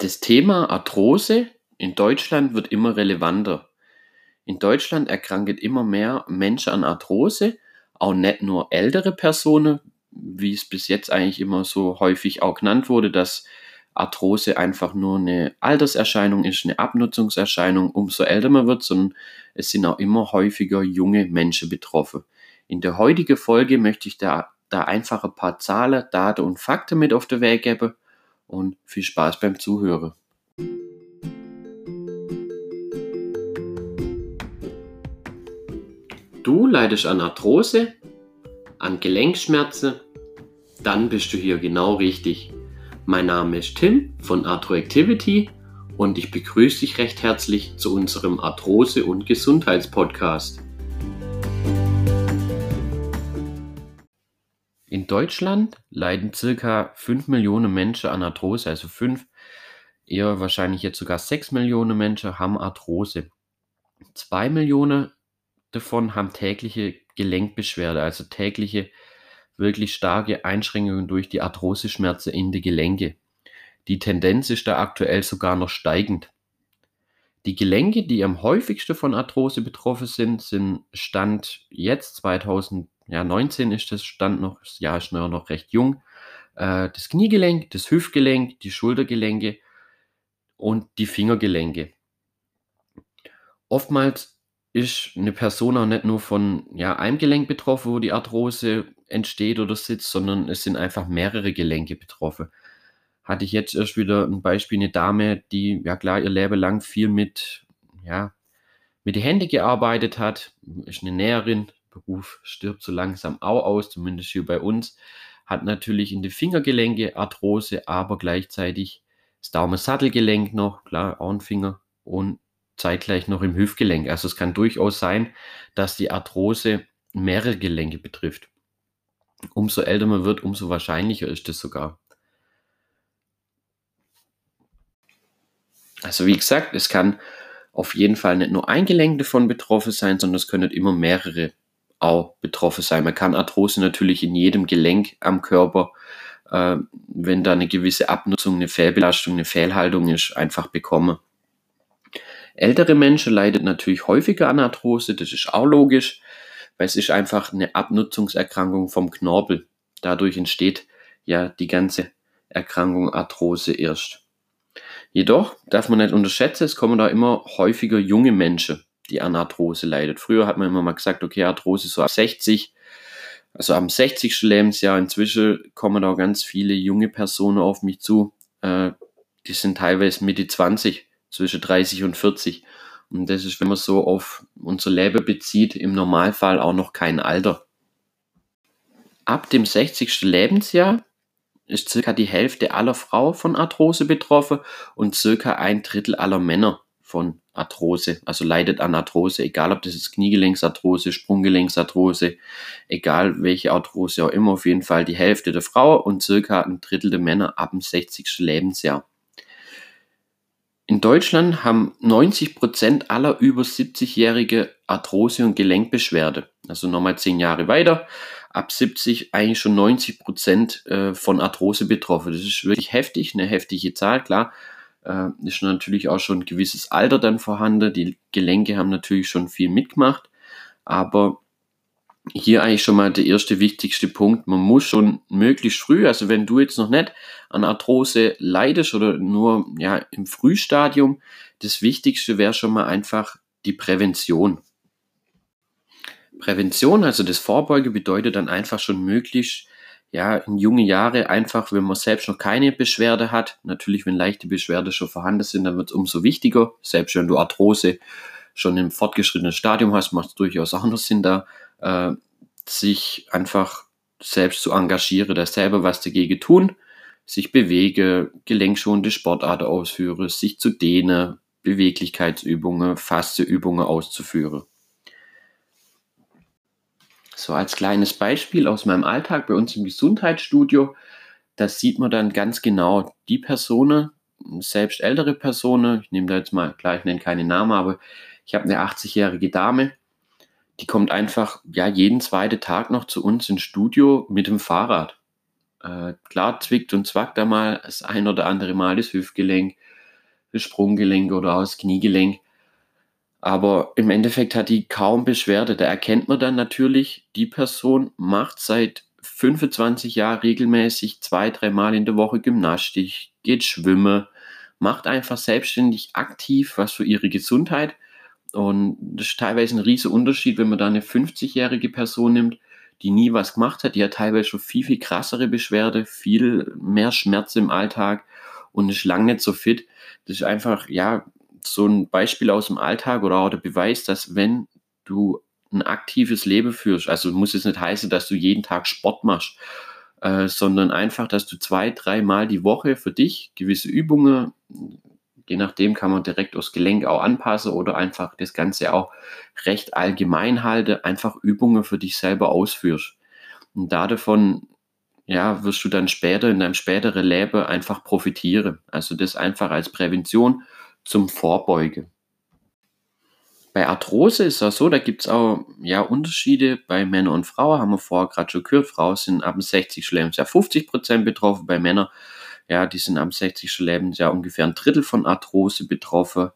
Das Thema Arthrose in Deutschland wird immer relevanter. In Deutschland erkranken immer mehr Menschen an Arthrose, auch nicht nur ältere Personen, wie es bis jetzt eigentlich immer so häufig auch genannt wurde, dass Arthrose einfach nur eine Alterserscheinung ist, eine Abnutzungserscheinung, umso älter man wird, sondern es sind auch immer häufiger junge Menschen betroffen. In der heutigen Folge möchte ich da, da einfach ein paar Zahlen, Daten und Fakten mit auf den Weg geben und viel Spaß beim Zuhören. Du leidest an Arthrose, an Gelenkschmerzen, dann bist du hier genau richtig. Mein Name ist Tim von Arthroactivity und ich begrüße dich recht herzlich zu unserem Arthrose- und Gesundheitspodcast. Deutschland leiden circa 5 Millionen Menschen an Arthrose, also 5, eher wahrscheinlich jetzt sogar 6 Millionen Menschen haben Arthrose. 2 Millionen davon haben tägliche Gelenkbeschwerde, also tägliche wirklich starke Einschränkungen durch die Arthroseschmerzen in die Gelenke. Die Tendenz ist da aktuell sogar noch steigend. Die Gelenke, die am häufigsten von Arthrose betroffen sind, sind Stand jetzt 2000 ja, 19 ist das Stand noch, das Jahr ist noch recht jung. Äh, das Kniegelenk, das Hüftgelenk, die Schultergelenke und die Fingergelenke. Oftmals ist eine Person auch nicht nur von ja, einem Gelenk betroffen, wo die Arthrose entsteht oder sitzt, sondern es sind einfach mehrere Gelenke betroffen. Hatte ich jetzt erst wieder ein Beispiel, eine Dame, die ja klar ihr Leben lang viel mit, ja, mit den Händen gearbeitet hat, ist eine Näherin, Beruf stirbt so langsam auch aus, zumindest hier bei uns, hat natürlich in die Fingergelenke Arthrose, aber gleichzeitig das Daumensattelgelenk noch, klar, auch ein Finger und zeitgleich noch im Hüftgelenk. Also es kann durchaus sein, dass die Arthrose mehrere Gelenke betrifft. Umso älter man wird, umso wahrscheinlicher ist das sogar. Also wie gesagt, es kann auf jeden Fall nicht nur ein Gelenk davon betroffen sein, sondern es können immer mehrere auch betroffen sein. Man kann Arthrose natürlich in jedem Gelenk am Körper, äh, wenn da eine gewisse Abnutzung, eine Fehlbelastung, eine Fehlhaltung ist, einfach bekommen. Ältere Menschen leiden natürlich häufiger an Arthrose, das ist auch logisch, weil es ist einfach eine Abnutzungserkrankung vom Knorpel. Dadurch entsteht ja die ganze Erkrankung Arthrose erst. Jedoch darf man nicht unterschätzen, es kommen da immer häufiger junge Menschen die an Arthrose leidet. Früher hat man immer mal gesagt, okay, Arthrose so ab 60, also am 60. Lebensjahr. Inzwischen kommen auch ganz viele junge Personen auf mich zu. Äh, die sind teilweise Mitte 20, zwischen 30 und 40. Und das ist, wenn man so auf unser Leben bezieht, im Normalfall auch noch kein Alter. Ab dem 60. Lebensjahr ist circa die Hälfte aller Frauen von Arthrose betroffen und circa ein Drittel aller Männer von Arthrose, also leidet an Arthrose, egal ob das ist Kniegelenksarthrose, Sprunggelenksarthrose, egal welche Arthrose auch immer, auf jeden Fall die Hälfte der Frau und circa ein Drittel der Männer ab dem 60. Lebensjahr. In Deutschland haben 90 Prozent aller über 70-Jährige Arthrose und Gelenkbeschwerde. Also nochmal 10 Jahre weiter. Ab 70 eigentlich schon 90 Prozent äh, von Arthrose betroffen. Das ist wirklich heftig, eine heftige Zahl, klar äh, ist natürlich auch schon ein gewisses Alter dann vorhanden. Die Gelenke haben natürlich schon viel mitgemacht, aber hier eigentlich schon mal der erste wichtigste Punkt. Man muss schon möglichst früh, also wenn du jetzt noch nicht an Arthrose leidest oder nur ja, im Frühstadium, das Wichtigste wäre schon mal einfach die Prävention. Prävention, also das Vorbeuge, bedeutet dann einfach schon möglichst ja, in junge Jahre einfach, wenn man selbst noch keine Beschwerde hat, natürlich, wenn leichte Beschwerden schon vorhanden sind, dann wird es umso wichtiger. Selbst wenn du Arthrose schon im fortgeschrittenen Stadium hast, macht es durchaus auch noch Sinn, da äh, sich einfach selbst zu engagieren, da selber was dagegen tun, sich bewege, gelenkschonende Sportarten ausführe, sich zu dehnen, Beweglichkeitsübungen, Übungen auszuführen. So als kleines Beispiel aus meinem Alltag bei uns im Gesundheitsstudio, da sieht man dann ganz genau die Personen, selbst ältere Personen, ich nehme da jetzt mal, klar, ich nenne keine Namen, aber ich habe eine 80-jährige Dame, die kommt einfach ja jeden zweiten Tag noch zu uns ins Studio mit dem Fahrrad. Äh, klar zwickt und zwackt da mal das ein oder andere Mal das Hüftgelenk das Sprunggelenk oder auch das Kniegelenk. Aber im Endeffekt hat die kaum Beschwerde. Da erkennt man dann natürlich, die Person macht seit 25 Jahren regelmäßig zwei, dreimal in der Woche Gymnastik, geht schwimmen, macht einfach selbstständig aktiv was für ihre Gesundheit. Und das ist teilweise ein riesiger Unterschied, wenn man da eine 50-jährige Person nimmt, die nie was gemacht hat. Die hat teilweise schon viel, viel krassere Beschwerde, viel mehr Schmerz im Alltag und ist lange nicht so fit. Das ist einfach, ja, so ein Beispiel aus dem Alltag oder auch der Beweis, dass wenn du ein aktives Leben führst, also muss es nicht heißen, dass du jeden Tag Sport machst, äh, sondern einfach, dass du zwei, dreimal die Woche für dich gewisse Übungen, je nachdem kann man direkt aufs Gelenk auch anpassen oder einfach das Ganze auch recht allgemein halte, einfach Übungen für dich selber ausführst. Und da davon ja, wirst du dann später in deinem späteren Leben einfach profitieren. Also das einfach als Prävention zum Vorbeugen. Bei Arthrose ist das so, da gibt es auch ja, Unterschiede bei Männern und Frauen, haben wir vorher gerade schon gehört. Frauen sind ab dem 60. Lebensjahr 50% betroffen, bei Männern, ja, die sind am 60. Lebensjahr ungefähr ein Drittel von Arthrose betroffen.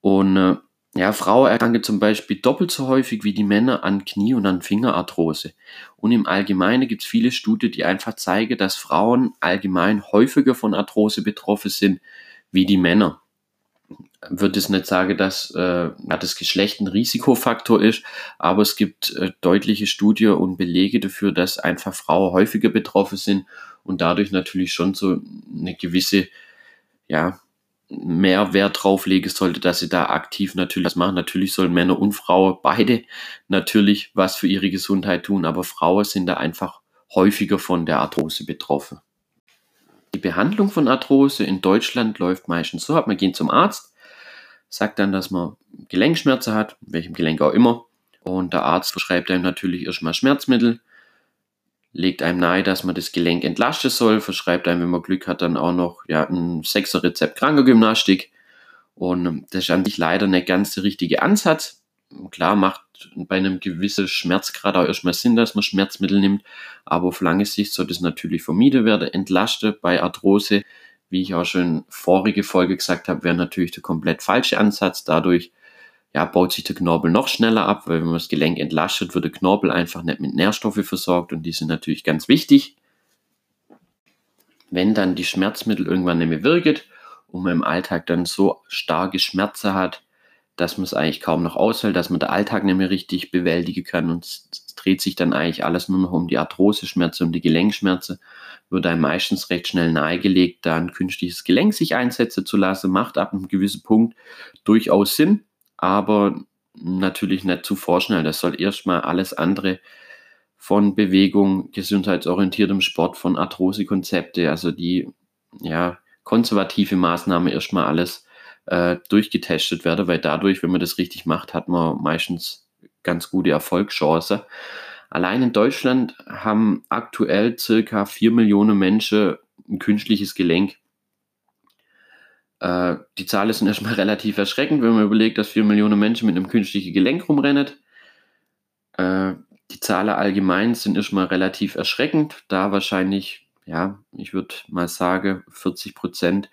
Und äh, ja, Frauen erkranken zum Beispiel doppelt so häufig wie die Männer an Knie- und an Fingerarthrose. Und im Allgemeinen gibt es viele Studien, die einfach zeigen, dass Frauen allgemein häufiger von Arthrose betroffen sind wie die Männer würde es nicht sagen, dass äh, das Geschlecht ein Risikofaktor ist, aber es gibt äh, deutliche Studien und Belege dafür, dass einfach Frauen häufiger betroffen sind und dadurch natürlich schon so eine gewisse, ja, mehr Wert drauf sollte, dass sie da aktiv natürlich was machen. Natürlich sollen Männer und Frauen beide natürlich was für ihre Gesundheit tun, aber Frauen sind da einfach häufiger von der Arthrose betroffen. Die Behandlung von Arthrose in Deutschland läuft meistens so ab, man geht zum Arzt, sagt dann, dass man Gelenkschmerzen hat, welchem Gelenk auch immer. Und der Arzt verschreibt einem natürlich erstmal Schmerzmittel, legt einem nahe, dass man das Gelenk entlasten soll, verschreibt einem, wenn man Glück hat, dann auch noch ja, ein sechser Rezept Krankergymnastik. Und das ist an sich leider nicht ganz der richtige Ansatz. Klar macht bei einem gewissen Schmerzgrad auch erstmal Sinn, dass man Schmerzmittel nimmt, aber auf lange Sicht soll das natürlich vermieden werden. Entlaste bei Arthrose wie ich auch schon vorige Folge gesagt habe, wäre natürlich der komplett falsche Ansatz. Dadurch ja, baut sich der Knorpel noch schneller ab, weil wenn man das Gelenk entlastet, wird der Knorpel einfach nicht mit Nährstoffen versorgt und die sind natürlich ganz wichtig. Wenn dann die Schmerzmittel irgendwann nicht mehr wirken und man im Alltag dann so starke Schmerzen hat, dass man es eigentlich kaum noch aushält, dass man den Alltag nicht mehr richtig bewältigen kann und dreht sich dann eigentlich alles nur noch um die Arthrose-Schmerzen, um die Gelenkschmerzen, wird einem meistens recht schnell nahegelegt, da ein künstliches Gelenk sich einsetzen zu lassen, macht ab einem gewissen Punkt durchaus Sinn, aber natürlich nicht zu vorschnell. Das soll erstmal alles andere von Bewegung, gesundheitsorientiertem Sport, von Arthrosekonzepte, also die ja, konservative Maßnahme erstmal alles äh, durchgetestet werden, weil dadurch, wenn man das richtig macht, hat man meistens ganz gute Erfolgschance. Allein in Deutschland haben aktuell circa 4 Millionen Menschen ein künstliches Gelenk. Äh, die Zahl ist erstmal relativ erschreckend, wenn man überlegt, dass 4 Millionen Menschen mit einem künstlichen Gelenk rumrennen. Äh, die Zahlen allgemein sind erstmal relativ erschreckend, da wahrscheinlich, ja, ich würde mal sagen, 40 Prozent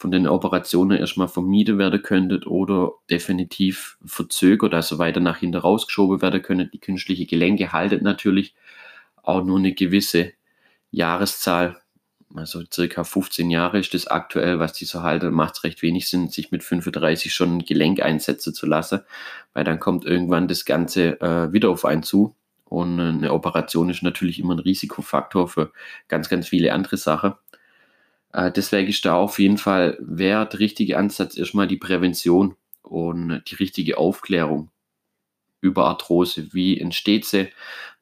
von den Operationen erstmal vermieden werden könntet oder definitiv verzögert, also weiter nach hinten rausgeschoben werden können. Die künstliche Gelenke haltet natürlich auch nur eine gewisse Jahreszahl, also circa 15 Jahre ist das aktuell, was die so halten, macht es recht wenig Sinn, sich mit 35 schon ein Gelenk einsetzen zu lassen, weil dann kommt irgendwann das Ganze äh, wieder auf einen zu. Und eine Operation ist natürlich immer ein Risikofaktor für ganz, ganz viele andere Sachen. Äh, deswegen ist da auf jeden Fall der richtige Ansatz erstmal die Prävention und die richtige Aufklärung über Arthrose. Wie entsteht sie?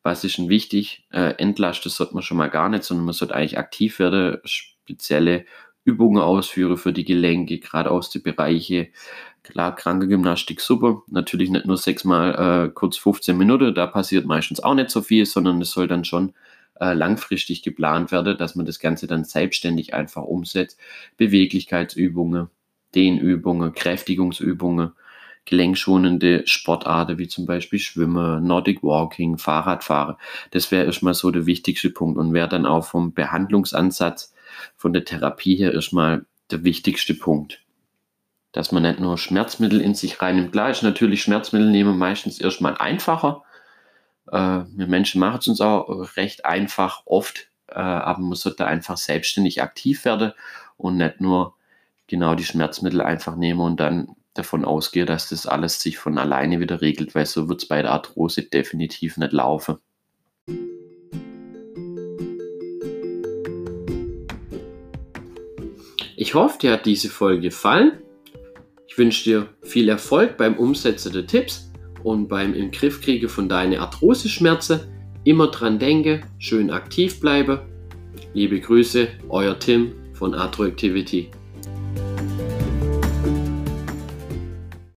Was ist denn wichtig? Äh, entlasten sollte man schon mal gar nicht, sondern man sollte eigentlich aktiv werden, spezielle Übungen ausführen für die Gelenke, gerade aus den Bereichen. Klar, kranke Gymnastik super. Natürlich nicht nur sechsmal äh, kurz 15 Minuten, da passiert meistens auch nicht so viel, sondern es soll dann schon äh, langfristig geplant werde, dass man das Ganze dann selbstständig einfach umsetzt. Beweglichkeitsübungen, Dehnübungen, Kräftigungsübungen, gelenkschonende Sportarten wie zum Beispiel Schwimmen, Nordic Walking, Fahrradfahren. Das wäre erstmal so der wichtigste Punkt und wäre dann auch vom Behandlungsansatz, von der Therapie her erstmal der wichtigste Punkt. dass man nicht nur Schmerzmittel in sich reinnimmt. Klar ist natürlich Schmerzmittel nehmen meistens erstmal einfacher. Äh, wir Menschen machen es uns auch recht einfach oft, äh, aber man sollte einfach selbstständig aktiv werden und nicht nur genau die Schmerzmittel einfach nehmen und dann davon ausgehen, dass das alles sich von alleine wieder regelt, weil so wird es bei der Arthrose definitiv nicht laufen. Ich hoffe, dir hat diese Folge gefallen. Ich wünsche dir viel Erfolg beim Umsetzen der Tipps und beim im Griff kriege von deinen Arthrose-Schmerzen. Immer dran denke, schön aktiv bleibe. Liebe Grüße, euer Tim von Arthroactivity.